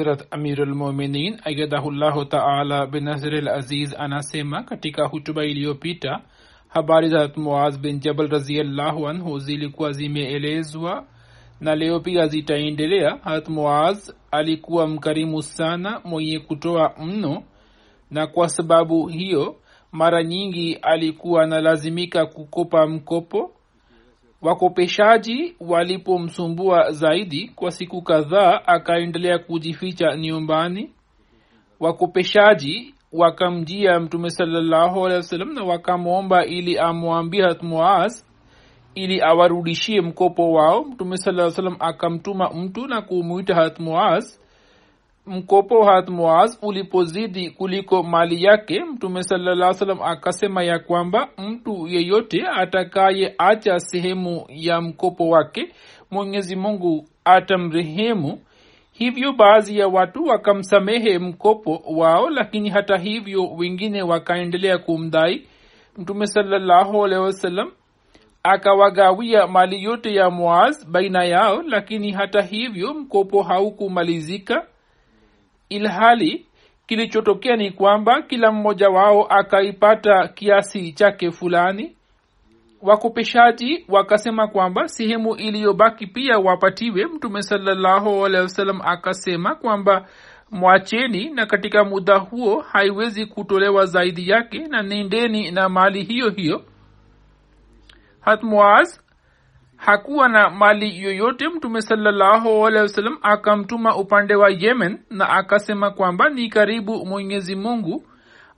Hazrat Amirulmuminin ayadahullahu taala binazril aziz anasema katika hutuba iliyopita habari za muaz bin jabal raziallahu anhu zilikuwa zimeelezwa na leo pia zitaendelea. Harat muaz alikuwa mkarimu sana mwenye kutoa mno na kwa sababu hiyo mara nyingi alikuwa analazimika kukopa mkopo wakopeshaji walipomsumbua zaidi kwa siku kadhaa akaendelea kujificha nyumbani. Wakopeshaji wakamjia mtume salallahu alehi wasallam na wakamwomba ili amwambie hatmuaz ili awarudishie mkopo wao. Mtume saa salam akamtuma mtu na kumwita hatmuaz mkopo wa hatmuaz ulipozidi kuliko mali yake mtume salaa salam akasema ya kwamba mtu yeyote atakaye acha sehemu ya mkopo wake mwenyezi mungu atamrehemu. Hivyo baadhi ya watu wakamsamehe mkopo wao lakini hata hivyo wengine wakaendelea kumdai. Mtume salallahu alehi akawagawia mali yote ya muaz baina yao lakini hata hivyo mkopo haukumalizika ilhali kilichotokea ni kwamba kila mmoja wao akaipata kiasi chake fulani. Wakopeshaji wakasema kwamba sehemu iliyobaki pia wapatiwe. Mtume salallahu akasema kwamba mwacheni na katika muda huo haiwezi kutolewa zaidi yake na nendeni na mali hiyo hiyo. Hatmuaz hakuwa na mali yoyote mtume wasallam akamtuma upande wa yemen na akasema kwamba ni karibu mwenyezi mungu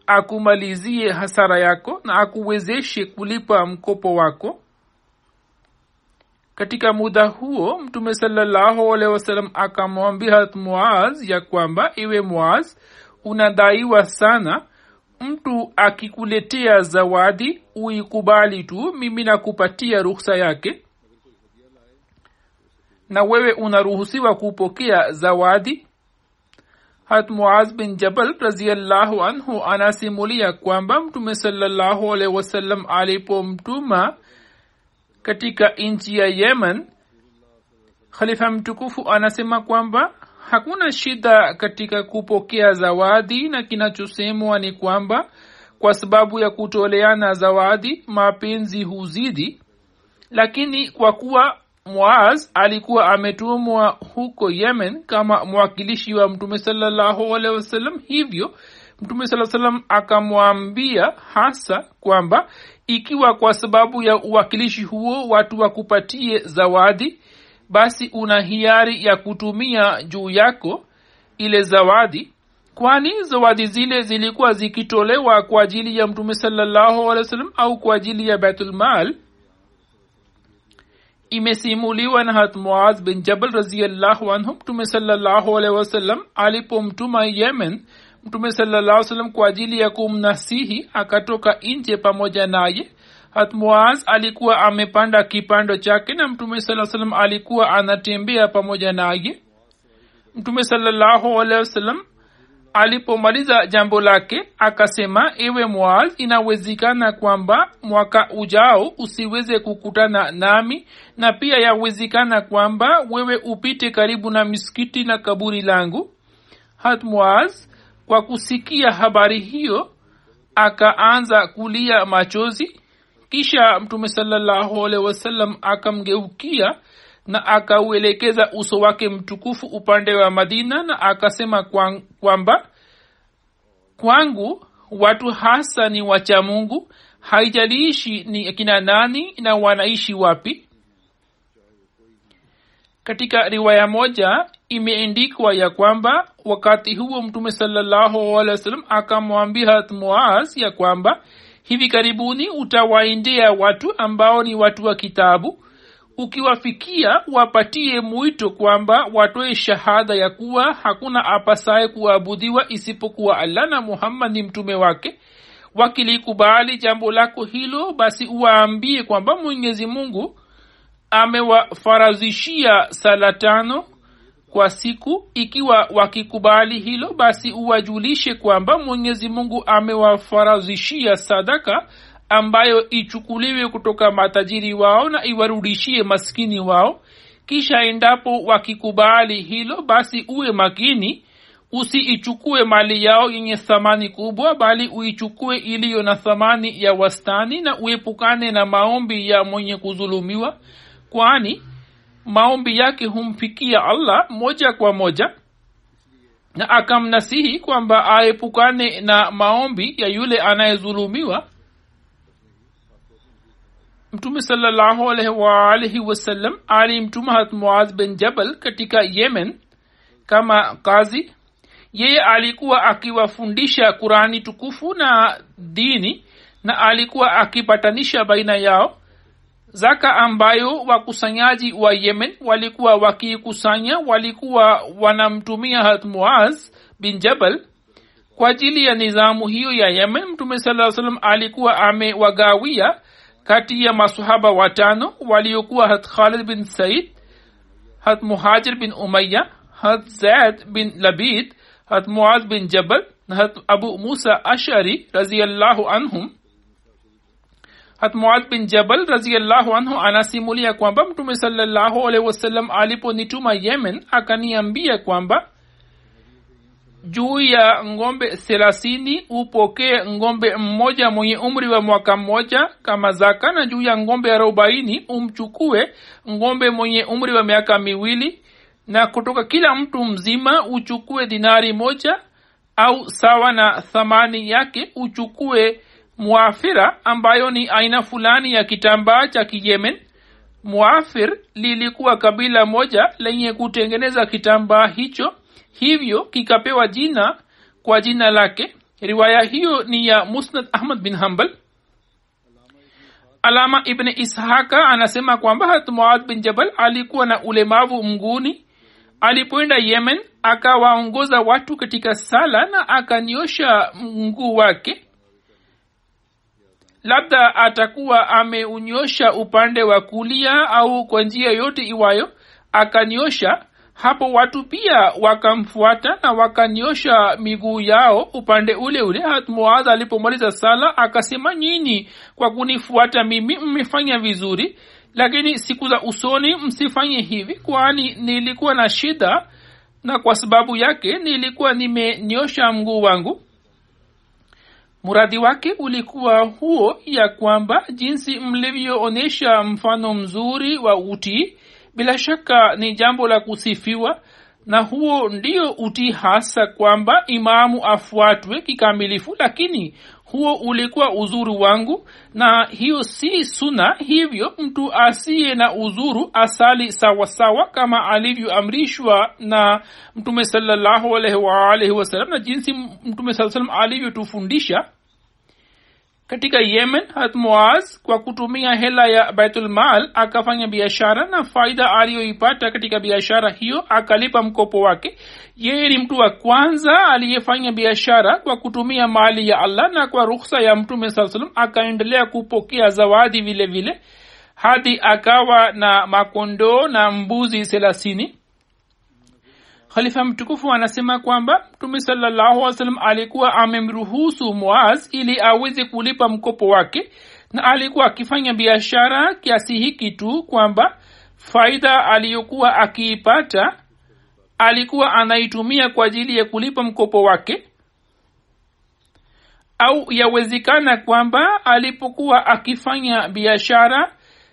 akumalizie hasara yako na akuwezeshe kulipa mkopo wako. Katika muda huo mtume wasallam akamwambia harat muaz ya kwamba iwe muaz unadaiwa sana. Mtu akikuletea zawadi uikubali tu. Mimi nakupatia ruhsa yake na wewe unaruhusiwa kupokea zawadi? Hat muaz bin jabal raziallahu anhu anasimulia kwamba mtume salallahu alaihi wasallam alipomtuma katika nchi ya yemen khalifa mtukufu anasema kwamba hakuna shida katika kupokea zawadi na kinachosemwa ni kwamba kwa sababu ya kutoleana zawadi mapenzi huzidi. Lakini kwa kuwa muaz alikuwa ametumwa huko yemen kama mwakilishi wa mtume salallahu hivyo mtume saa akamwambia hasa kwamba ikiwa kwa sababu ya uwakilishi huo watu wakupatie zawadi basi una hiari ya kutumia juu yako ile zawadi. Kwani zawadi zile zilikuwa zikitolewa kwa ajili ya mtume salallahu alehi au kwa ajili ya baitulmal imesimuliwa na hat muadh bin jabal raziallahu anhu mtume salallahu alehi wasallam alipomtuma yemen mtume salallah salam kwa ajili ya kumnasihi akatoka nje pamoja naye. Hat muaz alikuwa amepanda kipando chake na mtume saa salam alikuwa anatembea pamoja naye. Mtume salallahu alehi wasallam alipomaliza jambo lake akasema ewe muaz inawezekana kwamba mwaka ujao usiweze kukutana nami na pia yawezekana kwamba wewe upite karibu na misikiti na kaburi langu? Hatmuaz kwa kusikia habari hiyo akaanza kulia machozi. Kisha mtume salallahu wasallam akamgeukia na akauelekeza uso wake mtukufu upande wa madina na akasema kwamba kwangu watu hasa ni wacha mungu. Haijaliishi ni kina nani na wanaishi wapi. Katika riwaya moja imeendikwa ya kwamba wakati huo mtume salallahu akamwambia harat muaz ya kwamba hivi karibuni utawaendea watu ambao ni watu wa kitabu ukiwafikia wapatie mwito kwamba watoe shahada ya kuwa hakuna apasaye kuabudiwa isipokuwa allah na muhammad ni mtume wake. Wakilikubali jambo lako hilo basi uwaambie kwamba mwenyezi mungu amewafarazishia sala tano kwa siku. Ikiwa wakikubali hilo basi uwajulishe kwamba mwenyezi mungu amewafarazishia sadaka ambayo ichukuliwe kutoka matajiri wao na iwarudishie maskini wao. Kisha endapo wakikubali hilo basi uwe makini usiichukue mali yao yenye thamani kubwa bali uichukue iliyo na thamani ya wastani na uepukane na maombi ya mwenye kudhulumiwa kwani maombi yake humfikia allah moja kwa moja na akamnasihi kwamba aepukane na maombi ya yule anayedhulumiwa mtume salallahu alaihi wasallam alimtuma hat muaz bin jabal katika yemen kama kazi. Yeye alikuwa akiwafundisha qurani tukufu na dini na alikuwa akipatanisha baina yao. Zaka ambayo wakusanyaji wa yemen walikuwa wakiikusanya walikuwa wanamtumia hat muaz bin jabal kwa ajili ya nizamu hiyo ya yemen. Mtume saa salam alikuwa amewagawia kati ya masahaba watano waliokuwa hat khalid bin said hat muhajir bin umaya hat zaid bin labid hat muaz bin jabal hat abu musa ashari raziallahu anhum. Hat muad bin jabal raziallahu anhu anasimulia kwamba mtume salallahu alaihi wasallam aliponituma yemen akaniambia kwamba juu ya ng'ombe thelathini upokee ng'ombe mmoja mwenye umri wa mwaka mmoja kama zaka na juu ya ng'ombe arobaini umchukue ng'ombe mwenye umri wa miaka miwili na kutoka kila mtu mzima uchukue dinari moja au sawa na thamani yake uchukue muafira ambayo ni aina fulani ya kitambaa cha kiyemen. Muafir lilikuwa kabila moja lenye kutengeneza kitambaa hicho hivyo kikapewa jina kwa jina lake. Riwaya hiyo ni ya musnad ahmad bin hambal alama ibn ishaka anasema kwamba hat muad bin jabal alikuwa na ulemavu mguni alipoenda yemen akawaongoza watu katika sala na akanyosha mguu wake. Labda atakuwa ameunyosha upande wa kulia au kwa njia yote iwayo akanyosha hapo watu pia wakamfuata na wakanyosha miguu yao upande ule ule. Muadh alipomaliza sala akasema nyinyi kwa kunifuata mimi mmefanya vizuri lakini siku za usoni msifanye hivi kwani nilikuwa na shida na kwa sababu yake nilikuwa nimenyosha mguu wangu. Muradi wake ulikuwa huo ya kwamba jinsi mlivyoonyesha mfano mzuri wa utii bila shaka ni jambo la kusifiwa na huo ndio utii hasa kwamba imamu afuatwe kikamilifu lakini huo ulikuwa uzuru wangu na hiyo si suna hivyo mtu asiye na uzuru asali sawasawa sawa, kama alivyoamrishwa na mtume salallahu wasallam na jinsi mtume saa salam alivyotufundisha katika yemen hat muaz kwa kutumia hela ya baitulmal akafanya biashara na faida aliyoipata katika biashara hiyo akalipa mkopo wake. Yeye ni mtu wa kwanza aliyefanya biashara kwa kutumia mali ya allah na kwa rukhsa ya mtume saa salam akaendelea kupokea zawadi vile vile hadi akawa na makondoo na mbuzi thelathini khalifa mtukufu anasema kwamba mtume salllahu wasallam alikuwa amemruhusu muaz ili aweze kulipa mkopo wake na alikuwa akifanya biashara kiasi hiki tu kwamba faida aliyokuwa akiipata alikuwa anaitumia kwa ajili ya kulipa mkopo wake. Au yawezekana kwamba alipokuwa akifanya biashara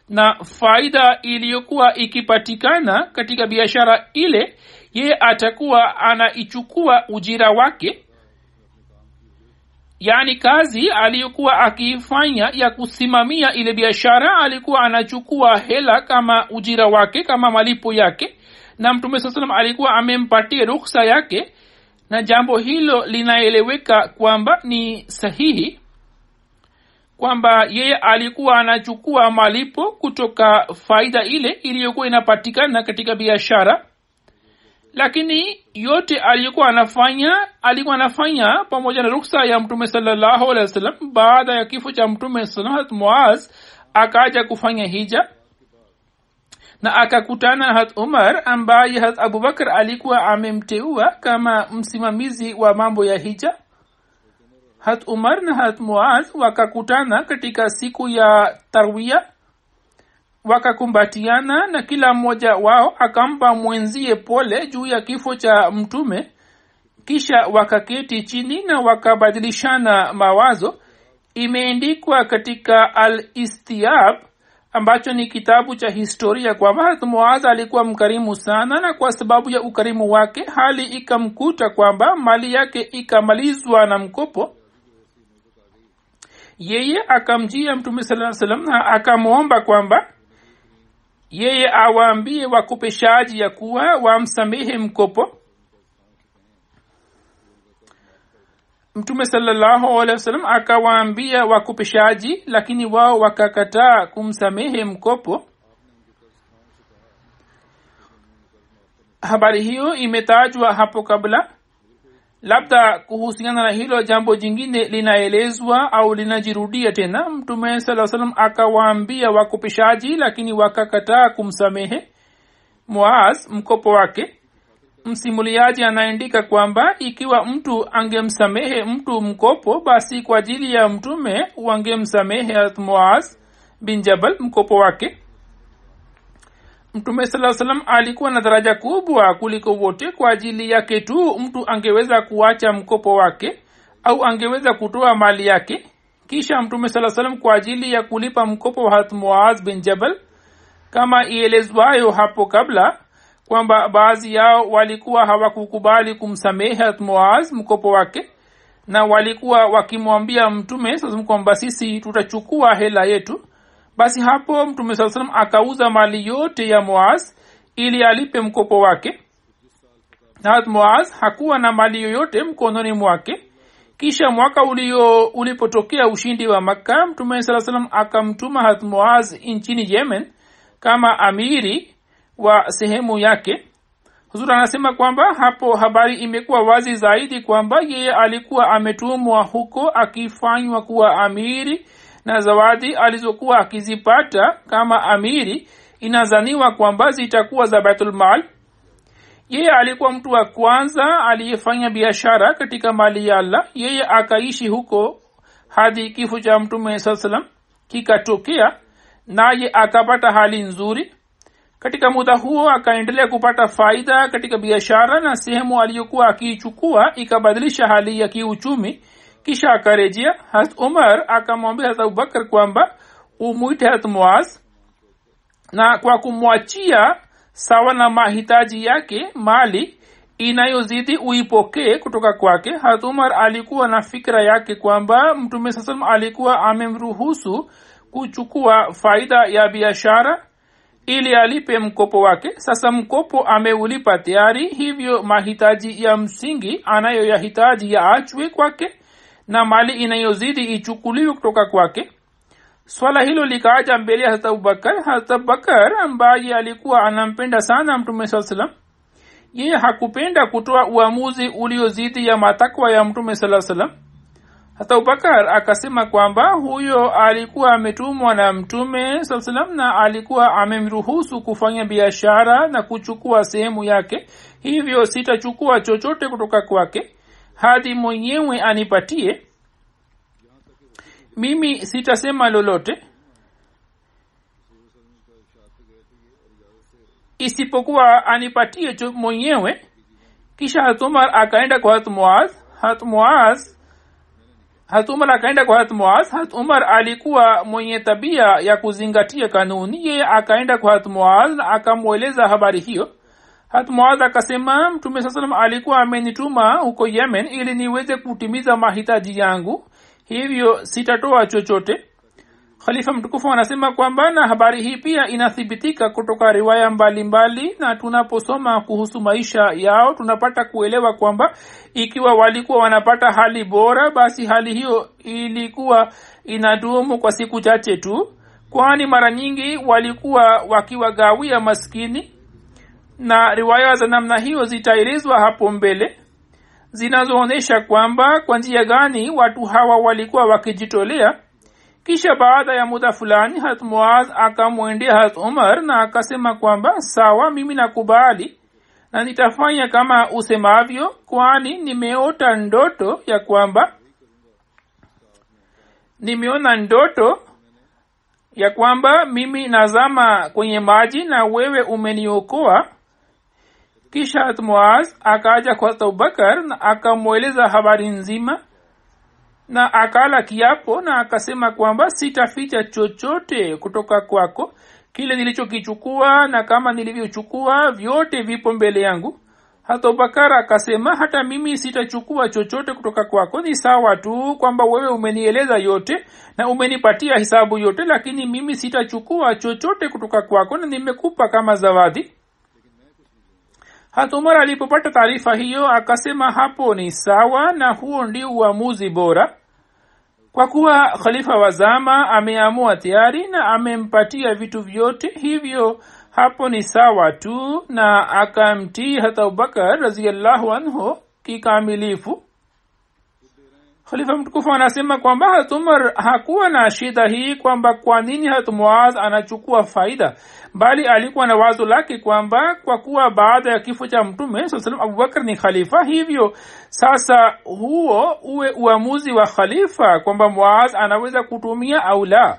na faida iliyokuwa ikipatikana katika biashara ile ye atakuwa anaichukua ujira wake yaani kazi aliyokuwa akiifanya ya kusimamia ile biashara alikuwa anachukua hela kama ujira wake kama malipo yake. Na mtume saa salam alikuwa amempatia ruksa yake na jambo hilo linaeleweka kwamba ni sahihi kwamba yeye alikuwa anachukua malipo kutoka faida ile iliyokuwa inapatikana katika biashara lakini yote alikuwa anafanya alikuwa anafanya pamoja na ruksa ya mtume salllahu alehi wasallam. Baada ya kifo cha mtume salat moaz akaja kufanya hija. Na akakutana na hat umar ambaye hat abubakar alikuwa amemteua kama msimamizi wa mambo ya hija. Hat umar na hat muaz wakakutana katika siku ya tarwia wakakumbatiana na kila mmoja wao akampa mwenzie pole juu ya kifo cha mtume. Kisha wakaketi chini na wakabadilishana mawazo. Imeendikwa katika al istiab ambacho ni kitabu cha historia kwamba harat alikuwa mkarimu sana na kwa sababu ya ukarimu wake hali ikamkuta kwamba mali yake ikamalizwa na mkopo. Yeye akamjia mtume saa salam na akamwomba kwamba yeye awaambie wakopeshaji ya kuwa wamsamehe mkopo. Mtume salallahu alehi wasallam akawaambia wakopeshaji lakini wao wakakataa kumsamehe mkopo. Habari hiyo imetajwa hapo kabla labda kuhusiana na hilo jambo jingine linaelezwa au linajirudia tena mtume saa salam akawaambia wakopeshaji lakini wakakataa kumsamehe muaz mkopo wake. Msimuliaji anaandika kwamba ikiwa mtu angemsamehe mtu mkopo basi kwa ajili ya mtume wangemsamehe muaz bin jabal mkopo wake mtume saa salam alikuwa na daraja kubwa kuliko wote kwa ajili yake tu. Mtu angeweza kuacha mkopo wake au angeweza kutoa mali yake. Kisha mtume saa salam kwa ajili ya kulipa mkopo wa hat muaz bin jabal kama ielezwayo hapo kabla kwamba baadhi yao walikuwa hawakukubali kumsamehe hat muaz mkopo wake na walikuwa wakimwambia mtume kwamba sisi tutachukua hela yetu basi hapo mtume saa salam akauza mali yote ya moaz ili alipe mkopo wake. Na moaz hakuwa na mali yoyote mkononi mwake. Kisha mwaka ulio ulipotokea ushindi wa makka mtume saa salam akamtuma hat moaz nchini yemen kama amiri wa sehemu yake. Huzur anasema kwamba hapo habari imekuwa wazi zaidi kwamba yeye alikuwa ametumwa huko akifanywa kuwa amiri na zawadi alizokuwa akizipata kama amiri inazaniwa kwamba zitakuwa za baitulmal yeye alikuwa mtu wa kwanza aliyefanya biashara katika mali ya allah. Yeye akaishi huko hadi kifo cha mtume saa salam kikatokea naye akapata hali nzuri. Katika muda huo akaendelea kupata faida katika biashara na sehemu aliyokuwa akiichukua ikabadilisha hali ya kiuchumi kisha akarejea hat umar akamwambia hat abubakar kwamba umwite hat muaz na kwa kumwachia sawa na mahitaji yake mali inayozidi uipokee kutoka kwake. Hat umar alikuwa na fikra yake kwamba mtume saa salam alikuwa amemruhusu kuchukua faida ya biashara ili alipe mkopo wake. Sasa mkopo ameulipa tayari hivyo mahitaji ya msingi anayoyahitaji yaachwe kwake na mali inayozidi ichukuliwe kutoka kwake. Swala hilo likaaja mbele ya hata abubakar. Ambaye alikuwa anampenda sana mtume saa salam yeye hakupenda kutoa uamuzi uliozidi ya matakwa ya mtume saa salam hata abubakar akasema kwamba huyo alikuwa ametumwa na mtume saa salam na alikuwa amemruhusu kufanya biashara na kuchukua sehemu yake. Hivyo sitachukua chochote kutoka kwake hadi mwenyewe anipatie mimi sitasema lolote isipokuwa anipatie cho- mwenyewe. Kisha hatumar akaenda kwa hatmuaz hatmuaz hatumar akaenda kwa hatmuaz hat umar alikuwa mwenye tabia ya kuzingatia kanuni. Yeye akaenda kwa hat muaz na akamweleza habari hiyo hat akasema mtume saa salam alikuwa amenituma huko yemen ili niweze kutimiza mahitaji yangu. Hivyo sitatoa chochote. Khalifa mtukufu anasema kwamba na habari hii pia inathibitika kutoka riwaya mbalimbali mbali, na tunaposoma kuhusu maisha yao tunapata kuelewa kwamba ikiwa walikuwa wanapata hali bora basi hali hiyo ilikuwa inadumu kwa siku chache tu. Kwani mara nyingi walikuwa wakiwagawia maskini na riwaya za namna hiyo zitaelezwa hapo mbele zinazoonyesha kwamba kwa njia gani watu hawa walikuwa wakijitolea. Kisha baada ya muda fulani hat akamwendea hat umar na akasema kwamba sawa mimi nakubali na nitafanya kama usemavyo kwani nimeota ndoto ya kwamba nimeona ndoto ya kwamba mimi nazama kwenye maji na wewe umeniokoa kisha muaz akaja kwa abubakar na akamweleza habari nzima na akala kiapo na akasema kwamba sitaficha chochote kutoka kwako. Kile nilichokichukua na kama nilivyochukua vyote vipo mbele yangu. Hata akasema hata mimi sitachukua chochote kutoka kwako. Ni sawa tu kwamba wewe umenieleza yote na umenipatia hisabu yote lakini mimi sitachukua chochote kutoka kwako na nimekupa kama zawadi hata umar alipopata taarifa hiyo akasema hapo ni sawa na huo ndio uamuzi bora. Kwa kuwa khalifa wa zama ameamua tayari na amempatia vitu vyote hivyo hapo ni sawa tu na akamtii hata abubakar raziallahu anhu kikamilifu khalifa mtukufu anasema kwamba hat hakuwa na shida hii kwamba kwa nini hat anachukua faida bali alikuwa na wazo lake kwamba kwa kuwa baada ya kifo cha mtume saa salam abubakar ni khalifa hivyo sasa huo uwe uamuzi wa khalifa kwamba muaz anaweza kutumia au la.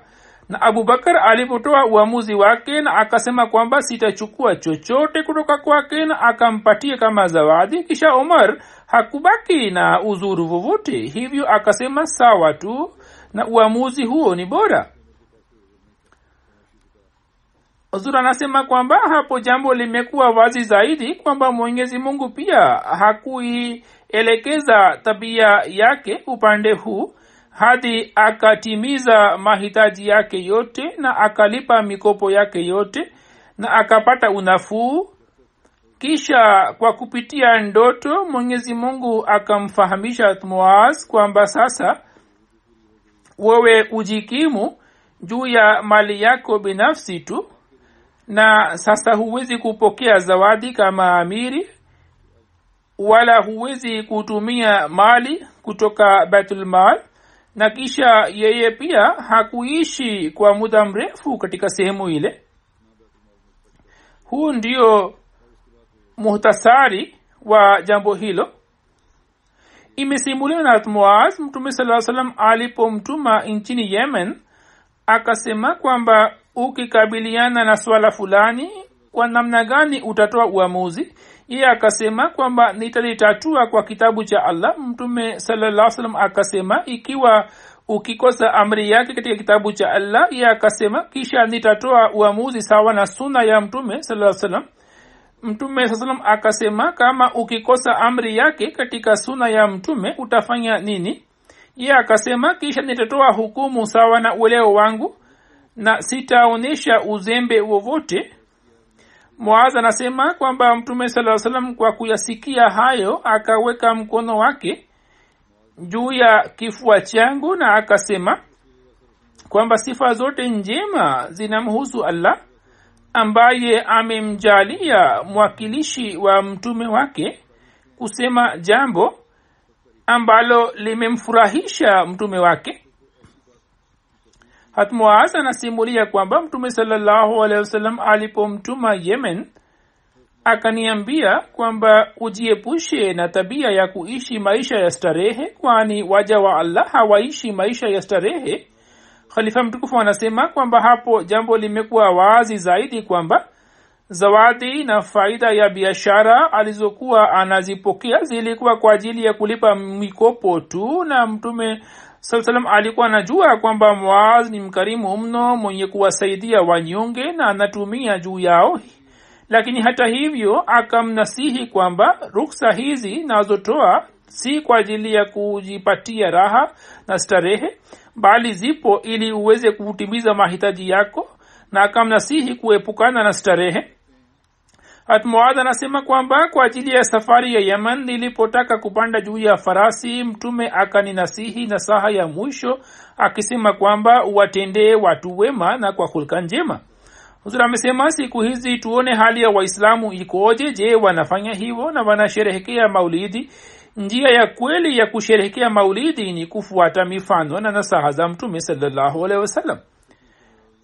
Na abubakar alipotoa uamuzi wake na akasema kwamba sitachukua chochote kutoka kwake na akampatia kama zawadi kisha umar hakubaki na uzuru vovote hivyo akasema sawa tu na uamuzi huo ni bora. Zur anasema kwamba hapo jambo limekuwa wazi zaidi kwamba mwenyezi mungu pia hakuielekeza tabia yake upande huu hadi akatimiza mahitaji yake yote na akalipa mikopo yake yote na akapata unafuu kisha kwa kupitia ndoto mwenyezi mungu akamfahamisha muaz kwamba sasa wewe ujikimu juu ya mali yako binafsi tu na sasa huwezi kupokea zawadi kama amiri wala huwezi kutumia mali kutoka baitulmal na kisha yeye pia hakuishi kwa muda mrefu katika sehemu ile. Huu ndio muhtasari wa jambo hilo imesimuliwa na muaz mtume saa salam alipomtuma nchini yemen akasema kwamba ukikabiliana na swala fulani kwa namna gani utatoa uamuzi? Yeye akasema kwamba nitalitatua kwa kitabu cha allah. Mtume salaa salam akasema ikiwa ukikosa amri yake katika kitabu cha allah yeye akasema kisha nitatoa uamuzi sawa na suna ya mtume salaa salam mtume saa salam akasema kama ukikosa amri yake katika suna ya mtume utafanya nini? Ye akasema kisha nitatoa hukumu sawa na uelewo wangu na sitaonyesha uzembe wowote. Muaz anasema kwamba mtume saa salam kwa kuyasikia hayo akaweka mkono wake juu ya kifua changu na akasema kwamba sifa zote njema zinamhusu allah ambaye amemjalia mwakilishi wa mtume wake kusema jambo ambalo limemfurahisha mtume wake. Hatmuaz anasimulia kwamba mtume salllahu alehi wasallam alipomtuma yemen akaniambia kwamba ujiepushe na tabia ya kuishi maisha ya starehe kwani waja wa allah hawaishi maisha ya starehe khalifa mtukufu anasema kwamba hapo jambo limekuwa wazi zaidi kwamba zawadi na faida ya biashara alizokuwa anazipokea zilikuwa kwa ajili ya kulipa mikopo tu na mtume saa salam alikuwa anajua kwamba muaz ni mkarimu mno mwenye kuwasaidia wanyonge na anatumia juu yao. Lakini hata hivyo akamnasihi kwamba ruksa hizi nazotoa si kwa ajili ya kujipatia raha na starehe bali zipo ili uweze kutimiza mahitaji yako na akamnasihi kuepukana na starehe. Hatmuad anasema kwamba kwa ajili ya safari ya yemen nilipotaka kupanda juu ya farasi mtume akaninasihi nasaha ya mwisho akisema kwamba uwatendee watu wema na kwa hulka njema huzur amesema siku hizi tuone hali ya waislamu ikoje. Je wanafanya hivyo na wanasherehekea maulidi? Njia ya kweli ya kusherehekea maulidi ni kufuata mifano na nasaha za mtume salallahu alehi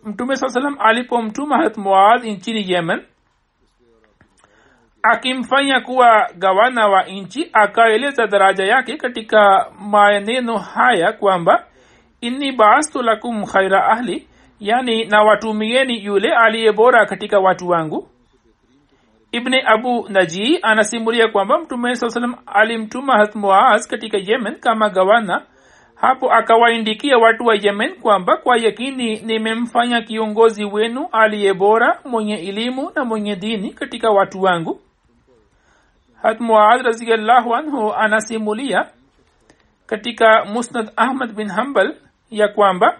mtume saa salam alipomtuma harat muadh nchini yemen akimfanya kuwa gavana wa nchi akaeleza daraja yake katika maneno haya kwamba inni baastu lakum khaira ahli yani na watumieni yule aliye bora katika watu wangu. Ibni abu naji anasimulia kwamba mtume saa salam alimtuma hatmuaz katika yemen kama gavana. Hapo akawaindikia watu wa yemen kwamba kwa yakini nimemfanya kiongozi wenu aliye bora mwenye elimu na mwenye dini katika watu wangu. Hatmuaz raziallahu anhu anasimulia katika musnad ahmad bin hambal ya kwamba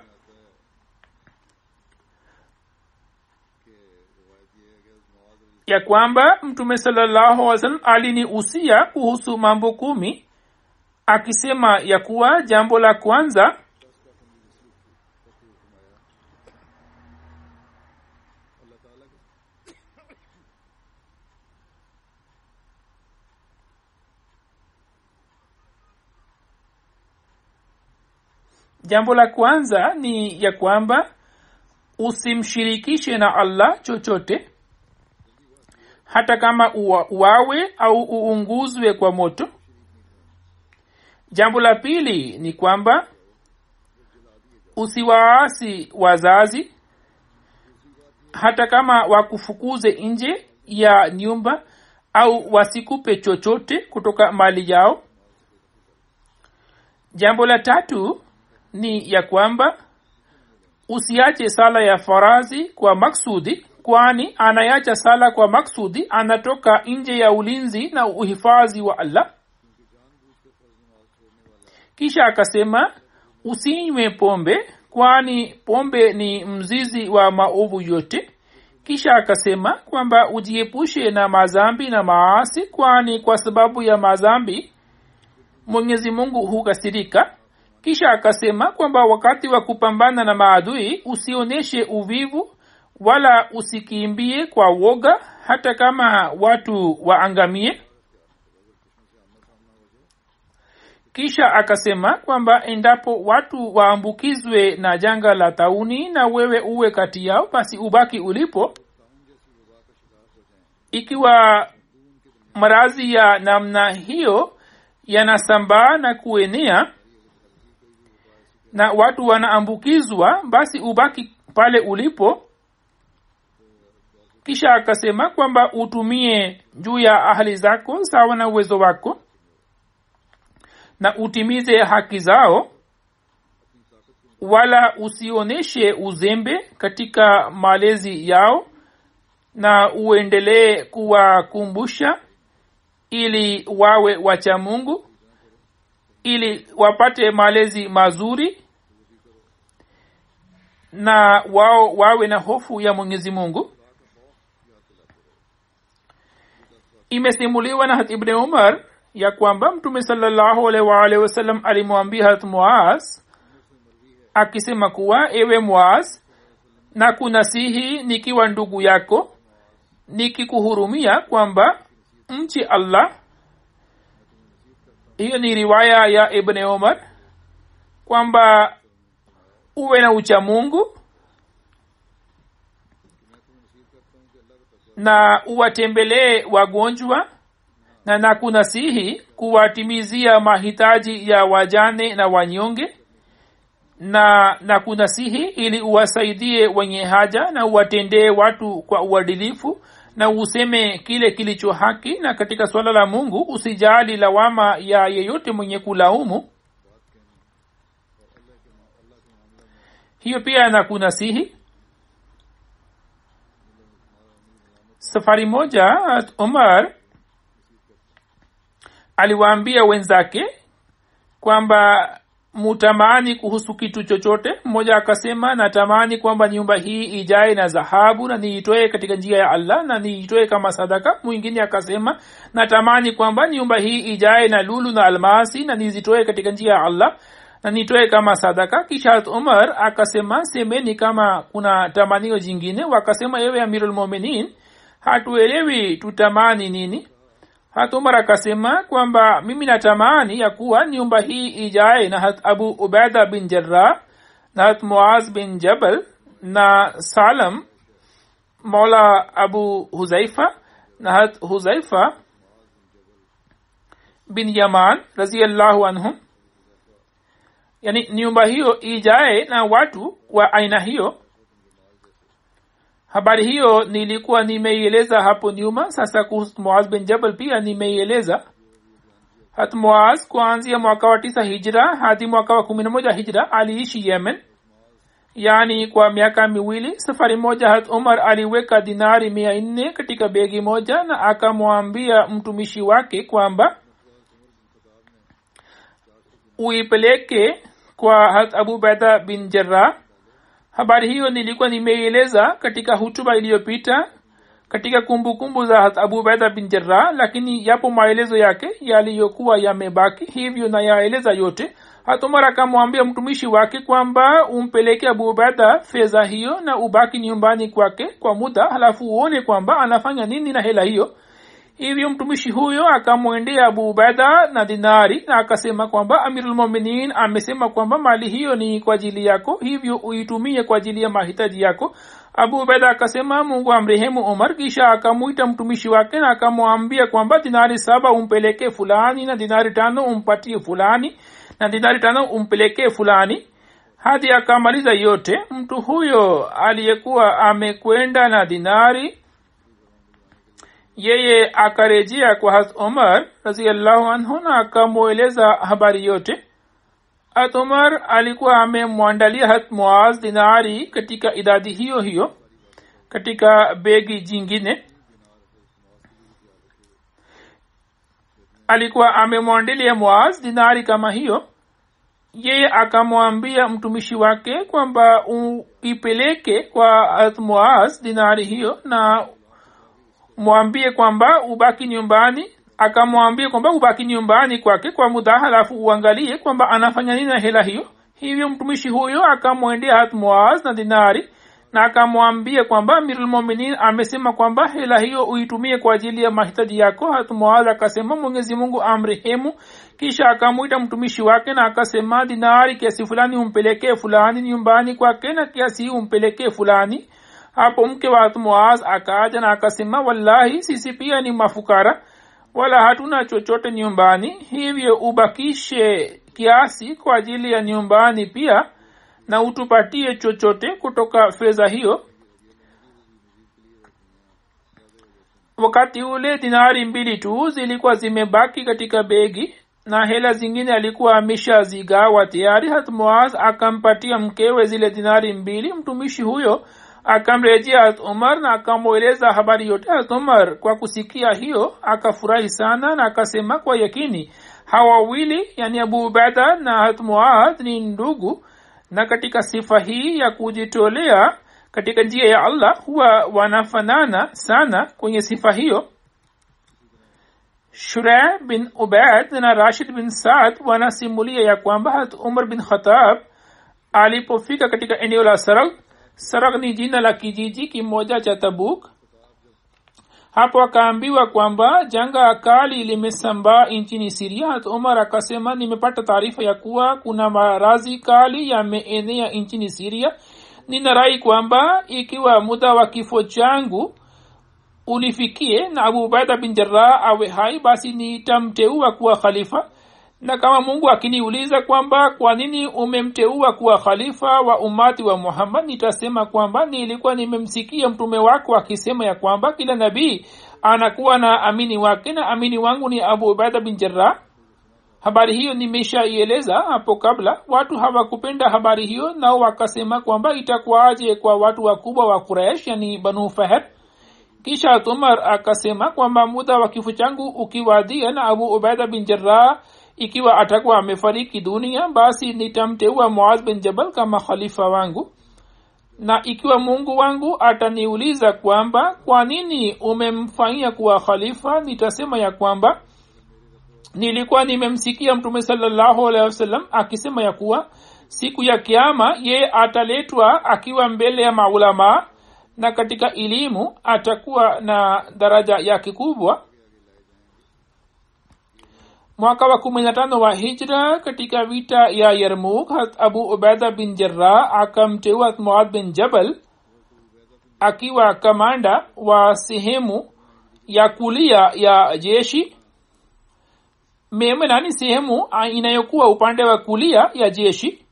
ya kwamba mtume salllahu wasalam aliniusia kuhusu mambo kumi akisema ya kuwa jambo la kwanza jambo la kwanza ni ya kwamba usimshirikishe na allah chochote hata kama uwawe au uunguzwe kwa moto. Jambo la pili ni kwamba usiwaasi wazazi. Hata kama wakufukuze nje ya nyumba au wasikupe chochote kutoka mali yao. Jambo la tatu ni ya kwamba usiache sala ya farazi kwa maksudi kwani anayacha sala kwa maksudi anatoka nje ya ulinzi na uhifadhi wa allah. Kisha akasema usinywe pombe kwani pombe ni mzizi wa maovu yote. Kisha akasema kwamba ujiepushe na mazambi na maasi kwani kwa sababu ya mazambi mwenyezi mungu hukasirika. Kisha akasema kwamba wakati wa kupambana na maadui usionyeshe uvivu wala usikimbie kwa woga hata kama watu waangamie. Kisha akasema kwamba endapo watu waambukizwe na janga la tauni na wewe uwe kati yao basi ubaki ulipo. Ikiwa maradhi ya namna hiyo yanasambaa na kuenea na watu wanaambukizwa basi ubaki pale ulipo kisha akasema kwamba utumie juu ya ahali zako sawa na uwezo wako na utimize haki zao wala usionyeshe uzembe katika malezi yao na uendelee kuwakumbusha ili wawe wacha mungu ili wapate malezi mazuri na wao wawe na hofu ya mwenyezi mungu imesimuliwa na ibni umar ya kwamba mtume salallahu alaihi waalihi wasallam alimwambia harat muaz akisema kuwa ewe muaz na kunasihi nikiwa ndugu yako nikikuhurumia kwamba mchi allah hiyo ni riwaya ya ibne umar kwamba uwe na ucha mungu na uwatembelee wagonjwa na nakunasihi kuwatimizia mahitaji ya wajane na wanyonge na na kunasihi ili uwasaidie wenye haja na uwatendee watu kwa uadilifu na useme kile kilicho haki. Na katika swala la mungu usijali lawama ya yeyote mwenye kulaumu. Hiyo pia na safari moja umar aliwaambia wenzake kwamba mutamani kuhusu kitu chochote. Mmoja akasema natamani kwamba nyumba hii ijae na dhahabu na niitoe katika njia ya allah na niitoe kama sadaka. Mwingine akasema natamani kwamba nyumba hii ijae na lulu na almasi na nizitoe katika njia ya allah na nitoe kama sadaka. Kisha umar akasema semeni kama kuna tamanio jingine. Wakasema ewe amirulmuminin hatuelewi tutamani nini. Hatumar akasema kwamba mimi natamani ya kuwa nyumba hii ijae na hat abu ubaida bin jarrah na hat muaz bin jabal na salam mola abu huzaifa na hat huzaifa bin yaman raziallahu anhum. Yani nyumba hiyo ijae na watu wa aina hiyo habari hiyo nilikuwa nimeieleza hapo nyuma. Sasa kuhusu muaz bin jabal pia nimeieleza. Hat muaz kuanzia mwaka wa tisa hijra hadi mwaka wa kumi na moja hijra aliishi yemen. Yaani kwa miaka miwili safari moja hat umar aliweka dinari mia nne katika begi moja na akamwambia mtumishi wake kwamba uipeleke kwa hat abu bin jarrah habari hiyo nilikuwa nimeieleza katika hutuba iliyopita katika kumbukumbu za abu bin jarrah lakini yapo maelezo yake yaliyokuwa yamebaki hivyo nayaeleza yote. Hatumar akamwambia mtumishi wake kwamba umpeleke abu ubeda fedha hiyo na ubaki nyumbani kwake kwa muda halafu uone kwamba anafanya nini na hela hiyo hivyo mtumishi huyo akamwendea abu ubaida na dinari na akasema kwamba amirulmuminin amesema kwamba mali hiyo ni kwa ajili yako hivyo uitumie kwa ajili ya mahitaji yako. Abu ubaida akasema mungu amrehemu omar. Kisha akamwita mtumishi wake na akamwambia kwamba dinari saba umpelekee fulani na dinari tano umpatie fulani na dinari tano umpelekee fulani. Hadi akamaliza yote mtu huyo aliyekuwa amekwenda na dinari yeye akarejea kwa hat umar raziallahu anhu na akamweleza habari yote. Hat omar alikuwa amemwandalia hat muaz dinari katika idadi hiyo hiyo katika begi jingine. Alikuwa amemwandilia muaz dinari kama hiyo. Yeye akamwambia mtumishi wake kwamba uipeleke kwa muaz dinari hiyo na mwambie kwamba ubaki nyumbani. Akamwambia kwamba ubaki nyumbani kwake kwa muda halafu uangalie kwamba anafanya nini na hela hiyo. Hivyo mtumishi huyo akamwendea hat na dinari na akamwambia kwamba amirulmuminin amesema kwamba hela hiyo uitumie kwa ajili ya mahitaji yako. Hat akasema mwenyezi mungu amrehemu. Kisha akamwita mtumishi wake na akasema dinari kiasi fulani umpelekee fulani nyumbani kwake na kiasi hii umpelekee fulani hapo mke wa muaz akaja na akasema wallahi sisi pia ni mafukara wala hatuna chochote nyumbani. Hivyo ubakishe kiasi kwa ajili ya nyumbani pia na utupatie chochote kutoka fedha hiyo. Wakati ule dinari mbili tu zilikuwa zimebaki katika begi na hela zingine alikuwa ameshazigawa. Tayari hatmuaz akampatia mkewe zile dinari mbili. Mtumishi huyo akamrejea umar na akamweleza habari yote umar kwa kusikia hiyo akafurahi sana na akasema kwa yakini hawa yani abu ubada na hatmuad ni ndugu. Na katika sifa hii ya kujitolea katika njia ya allah huwa wanafanana sana kwenye sifa hiyo. Shureh bin ubaid na rashid bin saad wanasimulia ya kwamba hat umar bin khatab alipofika katika eneo la sarak sarak ni jina la kijiji kimoja cha tabuk. Hapo akaambiwa kwamba janga kali limesambaa nchini siria umar akasema nimepata taarifa ya kuwa kuna marazi kali yameenea nchini siria ninarai kwamba ikiwa muda wa kifo changu ulifikie na abu ubaida bin jarah awe hai basi nitamteua kuwa khalifa na kama mungu akiniuliza kwamba kwa nini umemteua kuwa khalifa wa umati wa muhammad nitasema kwamba nilikuwa nimemsikia mtume wako akisema ya kwamba kila nabii anakuwa na amini wake na amini wangu ni abu ubaida bin jarah habari hiyo nimeshaieleza hapo kabla. Watu hawakupenda habari hiyo nao wakasema kwamba itakuwaje kwa watu wakubwa wa kuresh yani banu faher. Kisha umar akasema kwamba muda wa kifo changu ukiwadia na abu ubaida bin jarah ikiwa atakuwa amefariki dunia basi nitamteua muaz bin jabal kama khalifa wangu. Na ikiwa mungu wangu ataniuliza kwamba kwa nini umemfanyia kuwa khalifa? Nitasema ya kwamba nilikuwa nimemsikia mtume salllahu alehi wasallam akisema ya kuwa siku ya kiama ye ataletwa akiwa mbele ya maulamaa na katika elimu atakuwa na daraja yake kubwa mwaka wa kumi na tano wa hijra katika vita ya yarmuk abu ubaida bin jarra akamteua muad bin jabal akiwa kamanda wa sehemu ya kulia ya jeshi. Memenani sehemu inayokuwa upande wa kulia ya jeshi.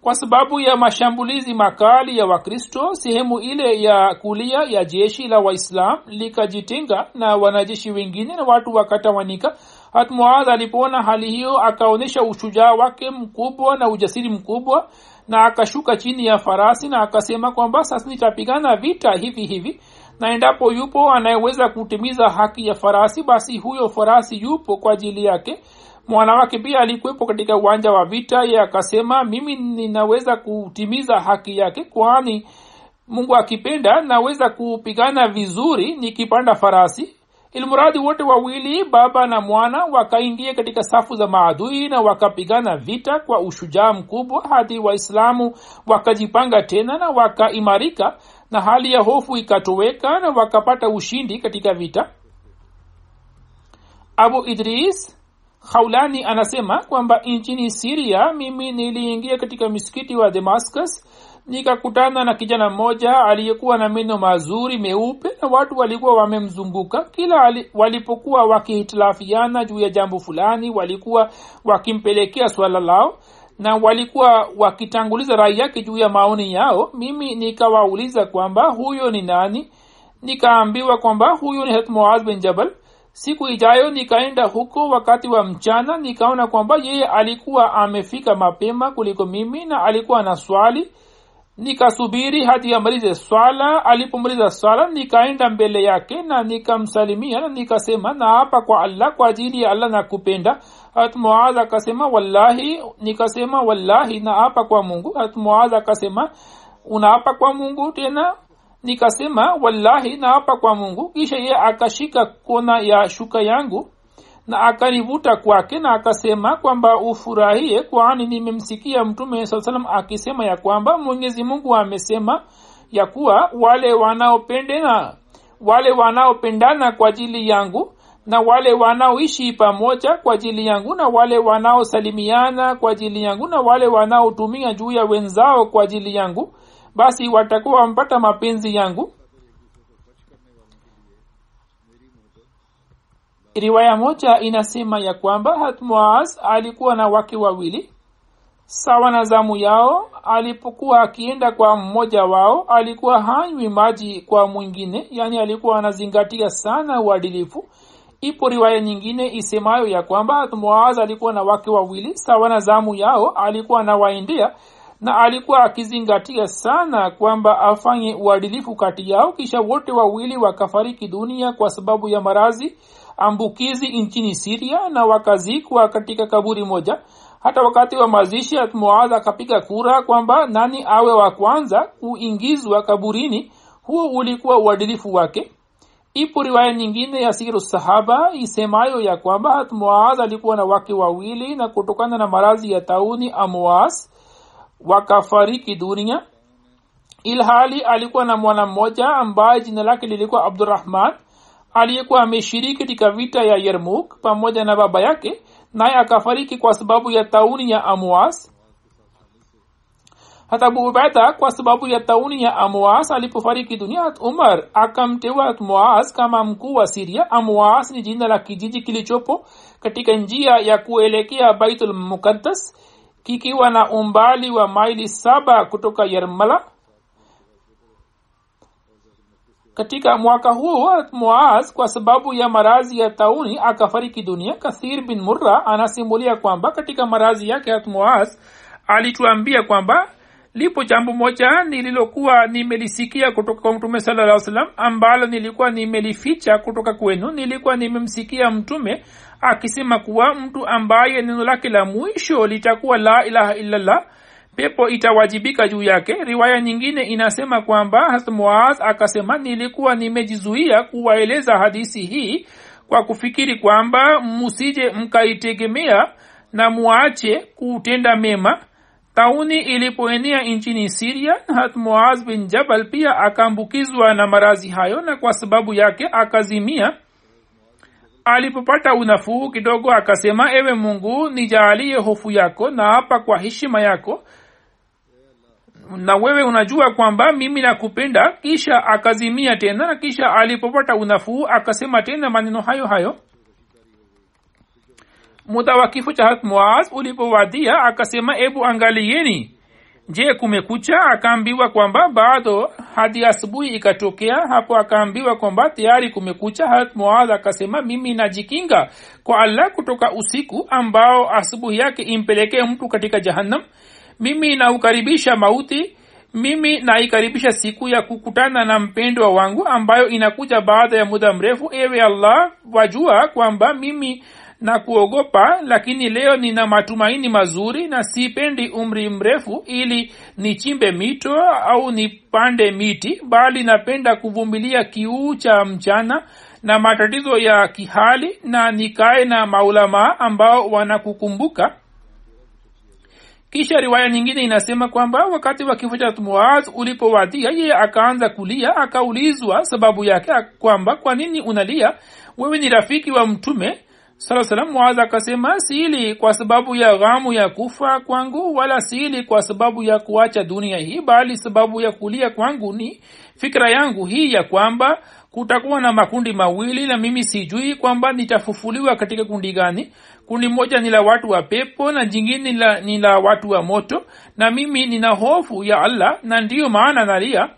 Kwa sababu ya mashambulizi makali ya wakristo sehemu ile ya kulia ya jeshi la waislam likajitenga na wanajeshi wengine na watu wakatawanika hat alipoona hali hiyo akaonyesha ushujaa wake mkubwa na ujasiri mkubwa na akashuka chini ya farasi na akasema kwamba sasa nitapigana vita hivi hivi na endapo yupo anayeweza kutimiza haki ya farasi basi huyo farasi yupo kwa ajili yake. Mwanawake pia alikuwepo katika uwanja wa vita ye akasema mimi ninaweza kutimiza haki yake kwani mungu akipenda naweza kupigana vizuri nikipanda farasi ilmuradi wote wawili baba na mwana wakaingia katika safu za maadui na wakapigana vita kwa ushujaa mkubwa hadi waislamu wakajipanga tena na wakaimarika na hali ya hofu ikatoweka na wakapata ushindi katika vita. Abu idris haulani anasema kwamba nchini siria mimi niliingia katika misikiti wa damascus nikakutana na kijana mmoja aliyekuwa na meno mazuri meupe na watu walikuwa wamemzunguka. Kila ali, walipokuwa wakihitilafiana juu ya jambo fulani walikuwa wakimpelekea swala lao na walikuwa wakitanguliza rai yake juu ya maoni yao. Mimi nikawauliza kwamba huyo ni nani? Nikaambiwa kwamba huyo ni hat bin jabal. Siku ijayo nikaenda huko wakati wa mchana nikaona kwamba yeye alikuwa amefika mapema kuliko mimi na alikuwa na swali nikasubiri hadi amalize swala. Alipomaliza swala nikaenda mbele yake na nikamsalimia na nikasema naapa kwa allah kwa ajili ya allah nakupenda. Hat muaz akasema wallahi nikasema wallahi naapa kwa mungu. Hat muaz akasema unaapa kwa mungu tena? Nikasema wallahi naapa kwa mungu. Kisha ye akashika kona ya shuka yangu na akanivuta kwake na akasema kwamba ufurahie kwani nimemsikia mtume saa salam akisema ya kwamba mwenyezi mungu amesema ya kuwa wale wanaopendana wale wanaopendana kwa ajili yangu na wale wanaoishi pamoja kwa ajili yangu na wale wanaosalimiana kwa ajili yangu na wale wanaotumia juu ya wenzao kwa ajili yangu basi watakuwa wamepata mapenzi yangu riwaya moja inasema ya kwamba hatmuaz alikuwa na wake wawili sawa na zamu yao. Alipokuwa akienda kwa mmoja wao alikuwa hanywi maji kwa mwingine yaani alikuwa anazingatia sana uadilifu. Ipo riwaya nyingine isemayo ya kwamba muaz alikuwa na wake wawili sawa na zamu yao alikuwa anawaendea na alikuwa akizingatia sana kwamba afanye uadilifu kati yao kisha wote wawili wakafariki dunia kwa sababu ya marazi ambukizi nchini siria na wakazikwa katika kaburi moja. Hata wakati wa mazishi muaz akapiga kura kwamba nani awe wa kwanza kuingizwa kaburini. Huo ulikuwa uadilifu wake. Ipo riwaya nyingine ya siru sahaba isemayo ya kwamba muaz alikuwa na wake wawili na kutokana na marazi ya tauni amwas wakafariki dunia. Ilhali alikuwa na mwana mmoja ambaye jina lake lilikuwa abdurahman aliyekuwa ameshiriki katika vita ya yermuk pamoja na baba yake naye akafariki kwa sababu ya tauni ya amwas. Hata abu kwa sababu ya tauni ya amwas alipofariki dunia hat umar akamteua muaz kama mkuu wa siria amwas ni jina la kijiji kilichopo katika njia ya kuelekea baitul kikiwa na umbali wa maili saba kutoka yermala katika mwaka huo muaz kwa sababu ya marazi ya tauni akafariki dunia. Kathir bin murra anasimulia kwamba katika marazi yake hat muaz alituambia kwamba lipo jambo moja nililokuwa nimelisikia kutoka kwa mtume sala llaw salam ambalo nilikuwa nimelificha kutoka kwenu. Nilikuwa nimemsikia mtume akisema kuwa mtu ambaye neno lake la mwisho litakuwa la ilaha illallah pepo itawajibika juu yake. Riwaya nyingine inasema kwamba muaz akasema nilikuwa nimejizuia kuwaeleza hadisi hii kwa kufikiri kwamba musije mkaitegemea na muache kutenda mema. Tauni ilipoenea nchini siria hat muaz bin jabal pia akaambukizwa na marazi hayo na kwa sababu yake akazimia alipopata unafuu kidogo akasema ewe mungu nijaalie hofu yako na hapa kwa heshima yako. Na wewe unajua kwamba mimi nakupenda. Kisha akazimia tena na kisha alipopata unafuu akasema tena maneno hayo hayo. Muda wa kifo cha hat muaz ulipowadia akasema ebu angalieni je kumekucha? Akaambiwa kwamba bado hadi asubuhi ikatokea hapo akaambiwa kwamba tayari kumekucha. Muaz akasema mimi najikinga kwa allah kutoka usiku ambao asubuhi yake impelekee mtu katika jahannam. Mimi naukaribisha mauti. Mimi naikaribisha siku ya kukutana na mpendwa wangu ambayo inakuja baada ya muda mrefu. Ewe allah wajua kwamba mimi na kuogopa lakini leo nina matumaini mazuri na sipendi umri mrefu ili nichimbe mito au nipande miti bali napenda kuvumilia kiuu cha mchana na matatizo ya kihali na nikae na maulamaa ambao wanakukumbuka. Kisha riwaya nyingine inasema kwamba wakati wa kifo cha muaz ulipowadia yeye akaanza kulia akaulizwa sababu yake kwamba kwa nini unalia? Wewe ni rafiki wa mtume sala salam muadha akasema siili kwa sababu ya ghamu ya kufa kwangu wala siili kwa sababu ya kuacha dunia hii bali sababu ya kulia kwangu ni fikira yangu hii ya kwamba kutakuwa na makundi mawili na mimi sijui kwamba nitafufuliwa katika kundi gani. Kundi moja ni la watu wa pepo na jingine ni la watu wa moto na mimi nina hofu ya allah na ndiyo maana nalia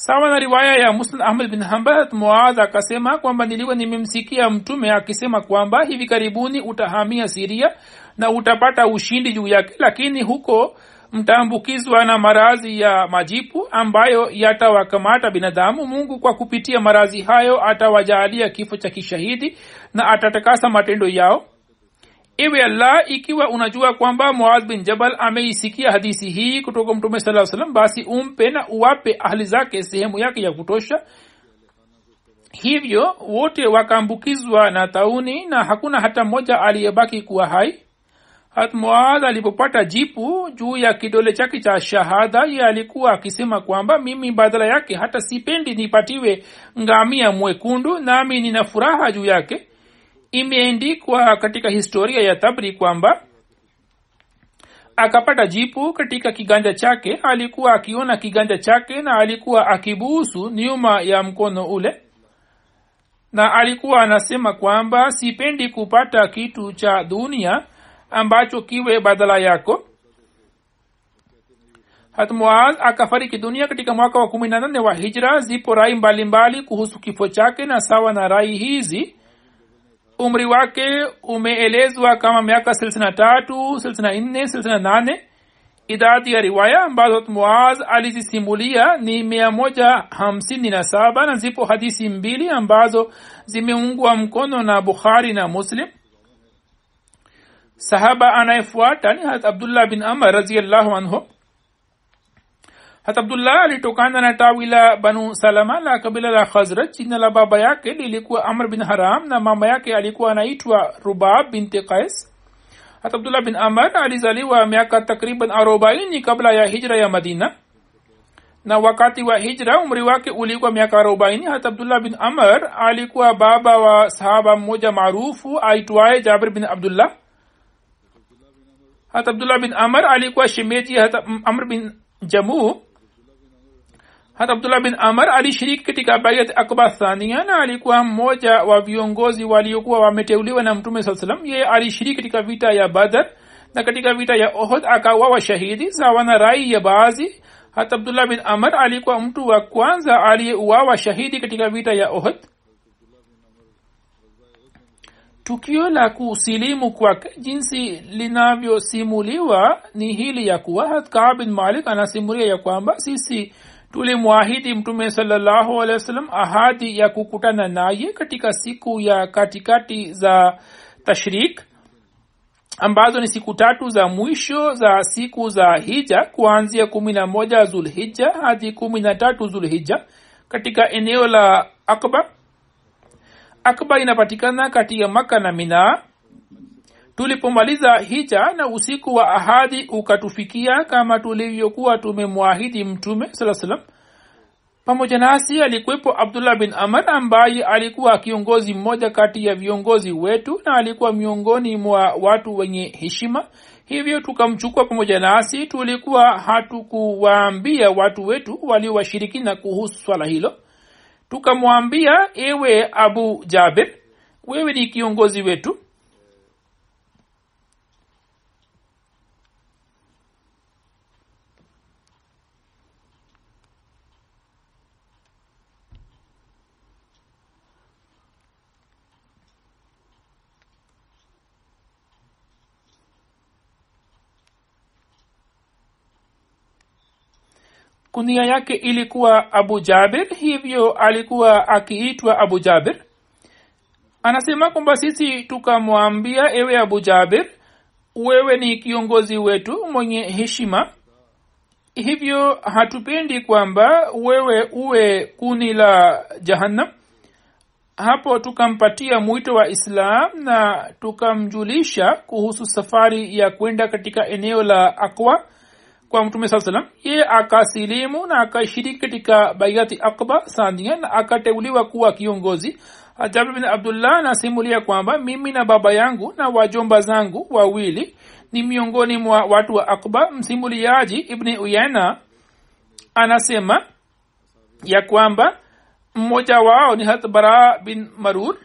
sawa na riwaya ya muslim ahmad bin hambal muaz akasema kwamba nilikuwa nimemsikia mtume akisema kwamba hivi karibuni utahamia siria na utapata ushindi juu yake lakini huko mtaambukizwa na maradhi ya majipu ambayo yatawakamata binadamu. Mungu kwa kupitia marazi hayo atawajaalia kifo cha kishahidi na atatakasa matendo yao ewe allah ikiwa unajua kwamba muaz bin jabal ameisikia hadisi hii kutoka mtume saa salam basi umpe na uwape ahli zake sehemu yake ya kutosha. Hivyo wote wakaambukizwa na tauni na hakuna hata mmoja aliyebaki kuwa hai. Hat alipopata jipu juu ya kidole chake cha shahada ye alikuwa akisema kwamba mimi badala yake hata sipendi nipatiwe ngamia mwekundu nami nina furaha juu yake imeendikwa katika historia ya tabri kwamba akapata jipu katika kiganja chake alikuwa akiona kiganja chake na alikuwa akibusu nyuma ya mkono ule na alikuwa anasema kwamba sipendi kupata kitu cha dunia ambacho kiwe badala yako. Hatmuaz akafariki dunia katika mwaka wa kumi na nane wa hijra. Zipo rai mbalimbali kuhusu kifo chake na sawa na rai hizi umri wake umeelezwa kama miaka silsina tatu silsina nane. Idadi ya riwaya ambazo muaz alizisimulia ni mia moja hamsini na na zipo hadisi mbili ambazo zimeungwa mkono na bukhari na muslim. Sahaba anayefuata ni abdullah bin amar raziallahu anhu hat abdullah alitokana na tawi la banu salama la kabila la khazraj jina la baba yake lilikuwa amr bin haram na mama yake alikuwa anaitwa rubab binti qais. Hat abdullah bin amr alizaliwa miaka takriban arobaini kabla ya hijra ya madina. Na wakati wa hijra umri wake ulikuwa miaka arobaini. Hata abdullah bin amr alikuwa baba wa sahaba mmoja maarufu aitwaye jabir bin abdullah. Hata abdullah bin amr alikuwa shemeji hata amr bin jamuu hata abdullah bin amar alishiriki katika baiat akba thania na alikuwa mmoja wa viongozi waliokuwa wameteuliwa na mtume saa salam yeye alishiriki katika vita ya badar na katika vita ya ohod akawawa shahidi sawa na rai ya baadhi. Hata abdullah bin amar alikuwa mtu wa kwanza aliyeuawa shahidi katika vita ya ohod tukio la kusilimu kwake jinsi linavyosimuliwa ni hili ya kuwa hatkaa bin malik anasimulia ya kwamba sisi tulimwahidi mtume salllahu alehi wa sallam ahadi ya kukutana naye katika siku ya katikati za tashrik ambazo ni siku tatu za mwisho za siku za hija kuanzia kumi na moja zulhija hadi kumi na tatu zulhija katika eneo la akba akba inapatikana kati ya maka na minaa tulipomaliza hija na usiku wa ahadi ukatufikia kama tulivyokuwa tumemwahidi mtume saa salam pamoja nasi alikuwepo abdullah bin amar ambaye alikuwa kiongozi mmoja kati ya viongozi wetu na alikuwa miongoni mwa watu wenye heshima. Hivyo tukamchukua pamoja nasi tulikuwa hatukuwaambia watu wetu waliowashirikina kuhusu swala hilo. Tukamwambia ewe abu jaber wewe ni kiongozi wetu kunia yake ilikuwa abu jabir hivyo alikuwa akiitwa abu jabir. Anasema kwamba sisi tukamwambia ewe abu jabir wewe ni kiongozi wetu mwenye heshima. Hivyo hatupendi kwamba wewe uwe kuni la jahannam. Hapo tukampatia mwito wa islam na tukamjulisha kuhusu safari ya kwenda katika eneo la akwa kwa mtume saa salam yeye akasilimu na akashiriki katika baiati akba sandia na akateuliwa kuwa kiongozi. Jabir bin abdullah anasimulia kwamba mimi na baba yangu na wajomba zangu wawili ni miongoni mwa watu wa akba msimuliaji ibni uyana anasema ya kwamba mmoja wao ni hat bara bin marur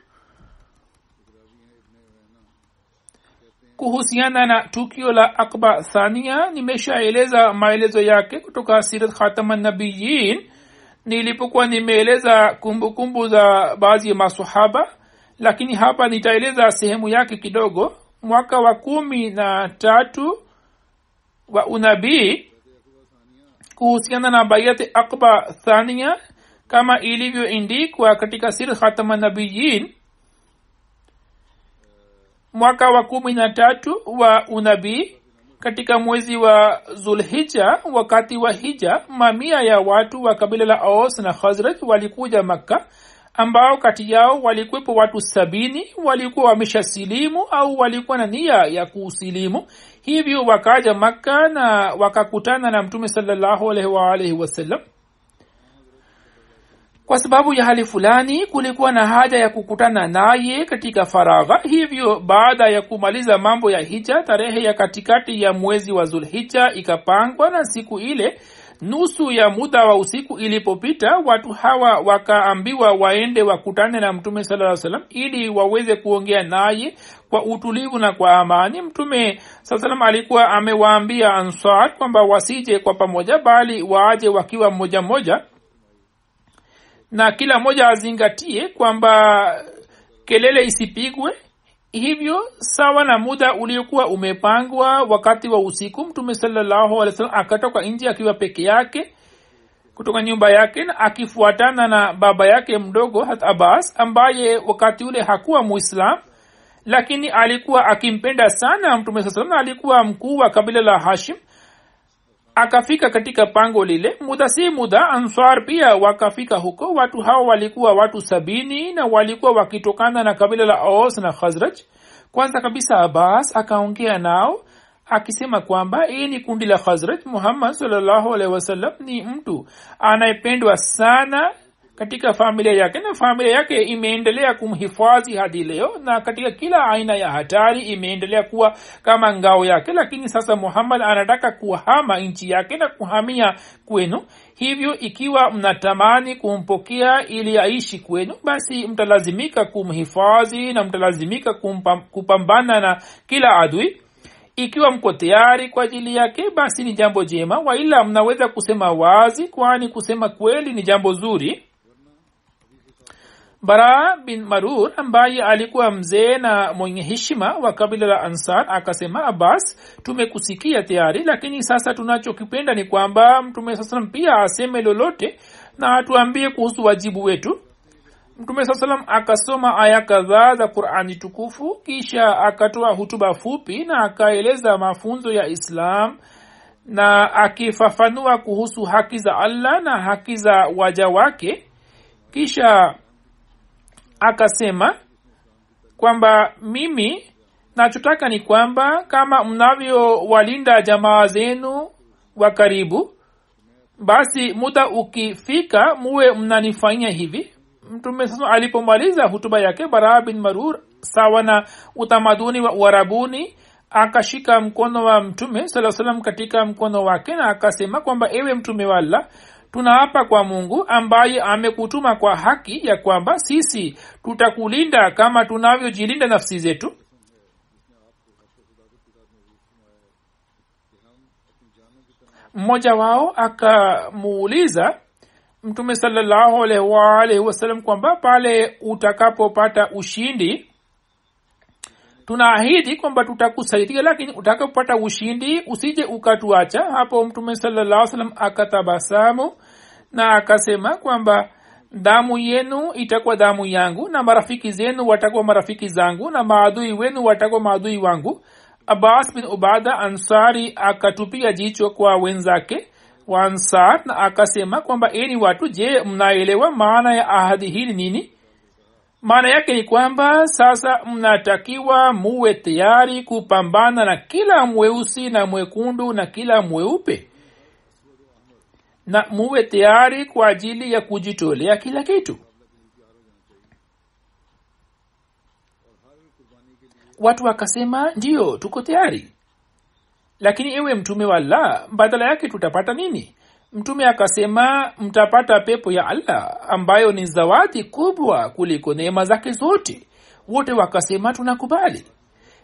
kuhusiana na tukio la akba thania nimeshaeleza maelezo yake kutoka sirat khataman nabiyin nilipokuwa nimeeleza kumbukumbu za baadhi ya masahaba lakini hapa nitaeleza sehemu yake kidogo. Mwaka wa kumi na tatu wa unabii kuhusiana na bayati akba thania kama ilivyoindikwa katika sir khatama nabiyin mwaka wa kumi na tatu wa unabii katika mwezi wa zulhija wakati wa hija mamia ya watu wa kabila la aus na khazraj walikuja makka ambao kati yao walikwepo watu sabini walikuwa wameshasilimu au walikuwa na nia ya kuusilimu hivyo wakaja makka na wakakutana na mtume waalaihi wasallam kwa sababu ya hali fulani kulikuwa na haja ya kukutana naye katika faragha. Hivyo baada ya kumaliza mambo ya hija tarehe ya katikati ya mwezi wa zulhija ikapangwa na siku ile nusu ya muda wa usiku ilipopita watu hawa wakaambiwa waende wakutane na mtume saa salam ili waweze kuongea naye kwa utulivu na kwa amani. Mtume saa salam alikuwa amewaambia ansar kwamba wasije kwa pamoja bali waaje wakiwa mmoja mmoja na kila mmoja azingatie kwamba kelele isipigwe. Hivyo sawa na muda uliokuwa umepangwa wakati wa usiku mtume alih akatoka nje akiwa peke yake kutoka nyumba yake na akifuatana na baba yake mdogo hat abbas ambaye wakati ule hakuwa muislam lakini alikuwa akimpenda sana mtume saa salam na alikuwa mkuu wa kabila la hashim akafika katika pango lile muda si muda answar pia wakafika huko. Watu hao walikuwa watu sabini na walikuwa wakitokana na kabila la os na khazraj. Kwanza kabisa abbas akaongea nao akisema kwamba hii ni kundi la khazraj muhammad salllahu alaihi wasallam ni mtu anayependwa sana katika familia yake na familia yake imeendelea kumhifadhi hadi leo na katika kila aina ya hatari imeendelea kuwa kama ngao yake. Lakini sasa muhammad anataka kuhama nchi yake na kuhamia kwenu. Hivyo ikiwa mnatamani kumpokea ili aishi kwenu basi mtalazimika kumhifadhi na mtalazimika kupambana na kila adui. Ikiwa mko tayari kwa ajili yake basi ni jambo jema. Waila mnaweza kusema wazi kwani kusema kweli ni jambo zuri bara bin marur ambaye alikuwa mzee na mwenye heshima wa kabila la ansar akasema abbas tumekusikia tayari lakini sasa tunachokipenda ni kwamba mtume saa salam pia aseme lolote na atuambie kuhusu wajibu wetu. Mtume saa salam akasoma aya kadhaa za qurani tukufu kisha akatoa hutuba fupi na akaeleza mafunzo ya islam na akifafanua kuhusu haki za allah na haki za waja wake. Kisha akasema kwamba mimi nachotaka ni kwamba kama mnavyowalinda jamaa zenu wa karibu basi muda ukifika muwe mnanifanyia hivi. Mtume sasa alipomaliza hutuba yake baraa bin marur sawa na utamaduni wa uarabuni akashika mkono wa mtume saa salam katika mkono wake na akasema kwamba ewe mtume wa allah tunaapa kwa mungu ambaye amekutuma kwa haki ya kwamba sisi tutakulinda kama tunavyojilinda nafsi zetu. Mmoja wao akamuuliza mtume salallahu alaihi waalaihi wasallam kwamba pale utakapopata ushindi tunaahidi kwamba tutakusaidia lakini utakapopata ushindi usije ukatuacha. Hapo mtume salallah salam akatabasamu na akasema kwamba damu yenu itakuwa damu yangu na marafiki zenu watakuwa marafiki zangu na maadui wenu watakuwa maadui wangu. Abbas bin ubada ansari akatupia jicho kwa wenzake wa ansar na akasema kwamba eni watu je mnaelewa maana ya ahadi hili nini maana yake ni kwamba sasa mnatakiwa muwe tayari kupambana na kila mweusi na mwekundu na kila mweupe. Na muwe tayari kwa ajili ya kujitolea kila kitu. Watu wakasema ndiyo tuko tayari. Lakini ewe mtume wa allah badala yake tutapata nini mtume akasema mtapata pepo ya allah ambayo ni zawadi kubwa kuliko neema zake zote. Wote wakasema tunakubali.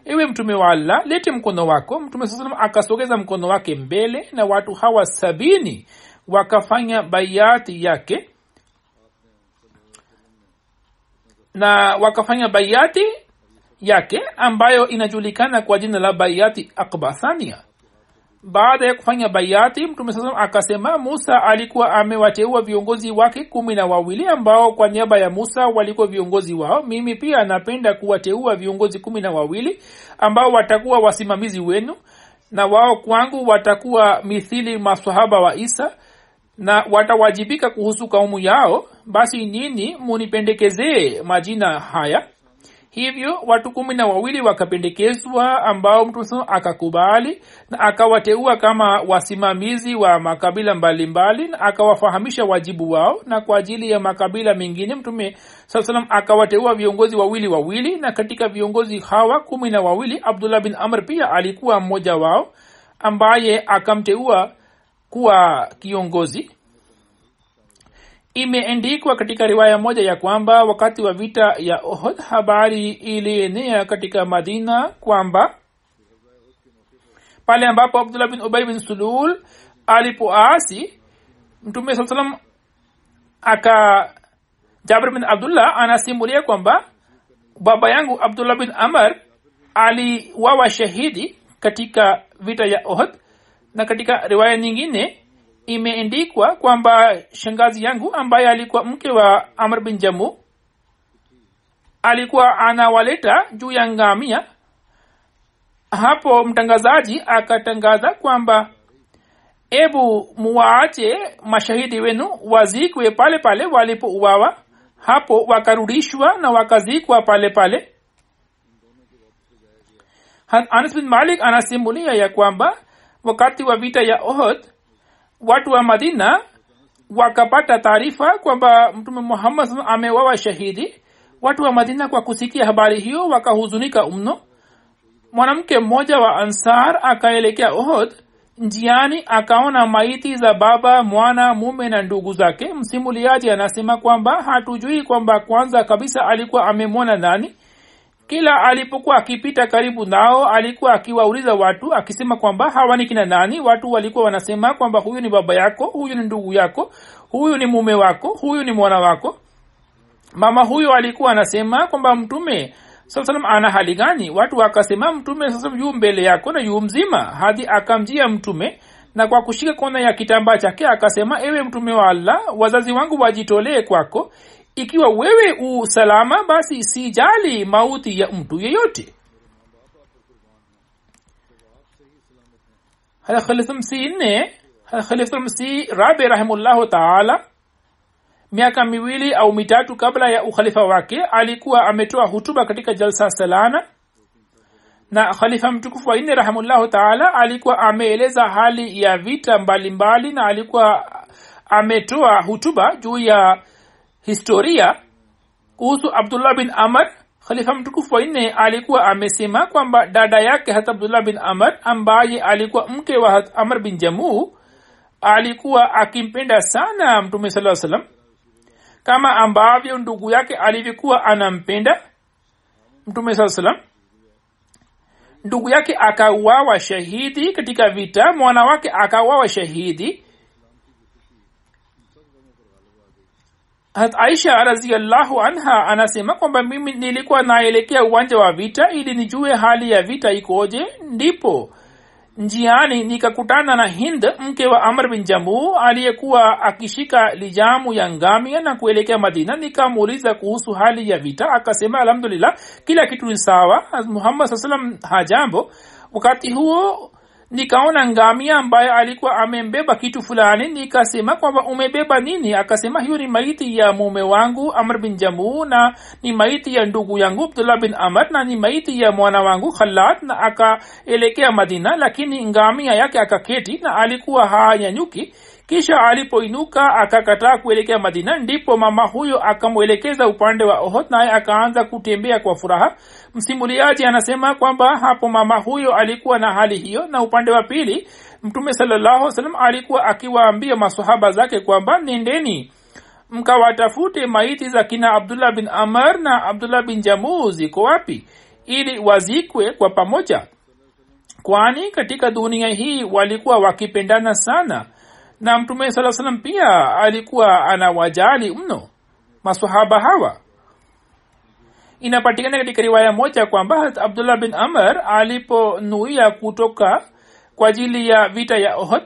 Ewe mtume wa allah lete mkono wako. Mtume saa akasogeza mkono wake mbele na watu hawa sabini wakafanya baiati yake. Na wakafanya baiati yake ambayo inajulikana kwa jina la baiati akbathania baada ya kufanya baiati mtume saa akasema musa alikuwa amewateua viongozi wake kumi na wawili ambao kwa niaba ya musa walikuwa viongozi wao. Mimi pia napenda kuwateua viongozi kumi na wawili ambao watakuwa wasimamizi wenu na wao kwangu watakuwa mithili masahaba wa isa na watawajibika kuhusu kaumu yao. Basi nini munipendekezee majina haya hivyo watu kumi na wawili wakapendekezwa ambao mtuso akakubali na akawateua kama wasimamizi wa makabila mbalimbali mbali, na akawafahamisha wajibu wao. Na kwa ajili ya makabila mengine mtume saa salam akawateua viongozi wawili wawili. Na katika viongozi hawa kumi na wawili abdullah bin amr pia alikuwa mmoja wao ambaye akamteua kuwa kiongozi imeendikwa katika riwaya moja ya kwamba wakati wa vita ya ohod habari ilienea katika madina kwamba pale ambapo abdullah bin ubai bin sulul alipoasi mtume saa salam aka jabir bin abdullah anasimulia kwamba baba yangu abdullah bin amar aliwawa shahidi katika vita ya ohod na katika riwaya nyingine imeendikwa kwamba shangazi yangu ambaye alikuwa mke wa amr bin jamu alikuwa anawaleta juu ya ngamia. Hapo mtangazaji akatangaza kwamba ebu muwaache mashahidi wenu wazikwe pale pale walipouawa. Hapo wakarudishwa na wakazikwa pale pale. Anas bin malik anasimulia ya kwamba wakati wa vita ya ohd watu wa madina wakapata taarifa kwamba mtume muhammad amewawa shahidi. Watu wa madina kwa kusikia habari hiyo wakahuzunika mno. Mwanamke mmoja wa ansar akaelekea ohod njiani akaona maiti za baba mwana mume na ndugu zake. Msimuliaji anasema kwamba hatujui kwamba kwanza kabisa alikuwa amemwona nani kila alipokuwa akipita karibu nao alikuwa akiwauliza watu akisema kwamba hawa ni kina nani. Watu walikuwa wanasema kwamba huyu ni baba yako huyu ni ndugu yako huyu ni mume wako huyu ni mwana wako. Mama huyo alikuwa anasema kwamba mtume saa salam ana hali gani? Watu wakasema mtume sasa yuu mbele yako na yu mzima. Hadi akamjia mtume na kwa kushika kona ya kitambaa chake akasema ewe mtume wa allah wazazi wangu wajitolee kwako ikiwa wewe usalama basi sijali mauti ya mtu yeyote. Khalifa nne khalifa msi rabi rahimullahu taala miaka miwili au mitatu kabla ya ukhalifa wake alikuwa ametoa hutuba katika jalsa salana na khalifa mtukufu wa nne rahimullahu taala alikuwa ameeleza hali ya vita mbalimbali mbali, na alikuwa ametoa hutuba juu ya historia kuhusu abdullah bin amr khalifa mtukufu wanne alikuwa amesema kwamba dada yake hata abdullah bin amr ambaye alikuwa mke wa amr bin jamuu alikuwa akimpenda sana mtume saa salam kama ambavyo ndugu yake alivyokuwa anampenda mtume saa salam ndugu yake akauawa shahidi katika vita mwana wake akauawa shahidi hat aisha raziallahu anha anasema kwamba mimi nilikuwa naelekea uwanja wa vita ili nijue hali ya vita ikoje. Ndipo njiani nikakutana na hind mke wa amr bin jamu aliyekuwa akishika lijamu ya ngamia na kuelekea madina. Nikamuuliza kuhusu hali ya vita akasema alhamdulillah kila kitu ni sawa. Muhammad saa salam hajambo. Wakati huo nikaona ngamia ambaye alikuwa amembeba kitu fulani nikasema kwamba umebeba nini? Akasema hiyo ni maiti ya mume wangu amr bin jamuu na ni maiti ya ndugu yangu abdullah bin amr na ni maiti ya mwana wangu khalad. Na akaelekea madina lakini ngamia yake akaketi na alikuwa hanyanyuki kisha alipoinuka akakataa kuelekea madina ndipo mama huyo akamwelekeza upande wa ohod naye akaanza kutembea kwa furaha. Msimuliaji anasema kwamba hapo mama huyo alikuwa na hali hiyo na upande wa pili mtume salllahu salam alikuwa akiwaambia masahaba zake kwamba nendeni mkawatafute maiti za kina abdullah bin amar na abdullah bin jamuu ziko wapi? Ili wazikwe kwa pamoja. Kwani katika dunia hii walikuwa wakipendana sana na mtume saa salam pia alikuwa anawajali mno masahaba hawa. Inapatikana katika riwaya moja kwamba abdullah bin amr aliponuia kutoka kwa ajili ya vita ya ohd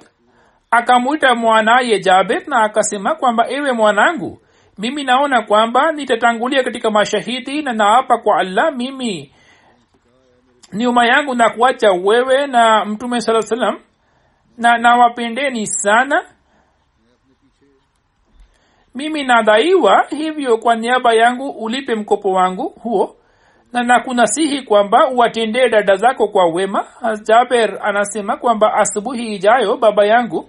akamwita mwanaye jabet na akasema kwamba ewe mwanangu mimi naona kwamba nitatangulia katika mashahidi na naapa kwa allah mimi nyuma yangu na kuacha wewe na mtume saa salam na nawapendeni sana. Mimi nadaiwa hivyo kwa niaba yangu ulipe mkopo wangu huo. Na nakunasihi kwamba uwatendee dada zako kwa wema. Jaber anasema kwamba asubuhi ijayo baba yangu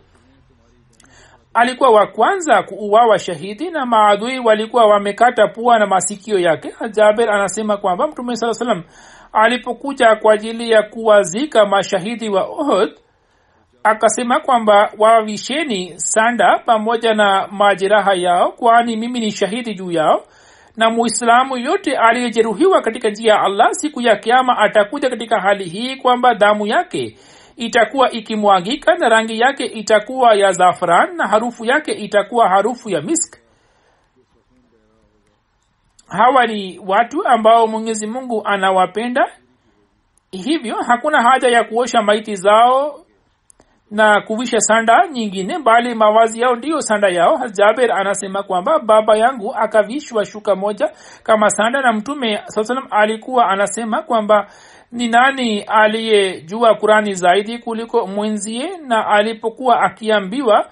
alikuwa wa kwanza kuuawa shahidi na maadui walikuwa wamekata pua na masikio yake. Jaber anasema kwamba mtume saa salam alipokuja kwa ajili ya kuwazika mashahidi wa ohd akasema kwamba wavisheni sanda pamoja na majeraha yao kwani mimi ni shahidi juu yao na muislamu yote aliyejeruhiwa katika njia ya allah siku ya kiama atakuja katika hali hii kwamba damu yake itakuwa ikimwagika na rangi yake itakuwa ya zafran na harufu yake itakuwa harufu ya misk. Hawa ni watu ambao mwenyezi mungu anawapenda. Hivyo hakuna haja ya kuosha maiti zao na kuvisha sanda nyingine bali mawazi yao ndiyo sanda yao. Jaber anasema kwamba baba yangu akavishwa shuka moja kama sanda na mtume saa alikuwa anasema kwamba ni nani aliyejua kurani zaidi kuliko mwenzie? Na alipokuwa akiambiwa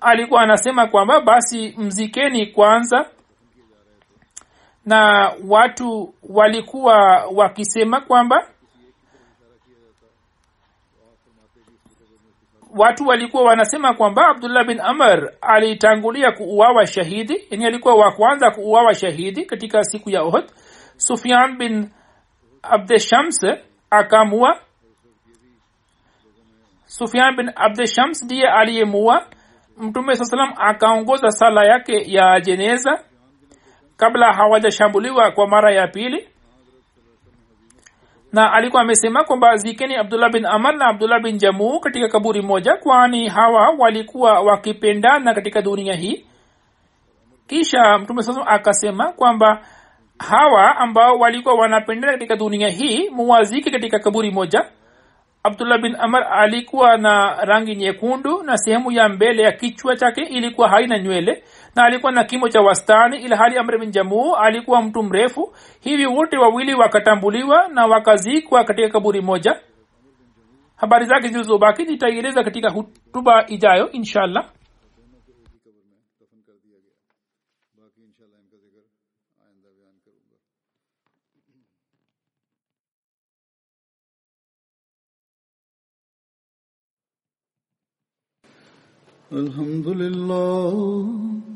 alikuwa anasema kwamba basi mzikeni kwanza. Na watu walikuwa wakisema kwamba watu walikuwa wanasema kwamba abdullah bin amr alitangulia kuuawa shahidi yani alikuwa wa kwanza kuuawa shahidi katika siku ya ohd sufian bin abdeshams akamua. Sufian bin abdeshams ndiye aliyemua. Mtume saa salam akaongoza sala yake ya jeneza kabla hawajashambuliwa kwa mara ya pili na alikuwa amesema kwamba zikeni abdullah bin amar na abdullah bin jamu katika kaburi moja kwani hawa walikuwa wakipendana katika dunia hii. Kisha mtume sasa akasema kwamba hawa ambao walikuwa wanapendana katika dunia hii muwaziki katika kaburi moja. Abdullah bin amar alikuwa na rangi nyekundu na sehemu ya mbele ya kichwa chake ilikuwa haina nywele na alikuwa na kimo cha wastani ila hali amr bin jamuu alikuwa mtu mrefu. Hivi wote wawili wakatambuliwa na wakazikwa katika kaburi moja. Habari zake zilizobaki nitaieleza katika hutuba ijayo inshallah. الحمد لله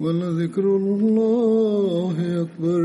ولذكر الله أكبر.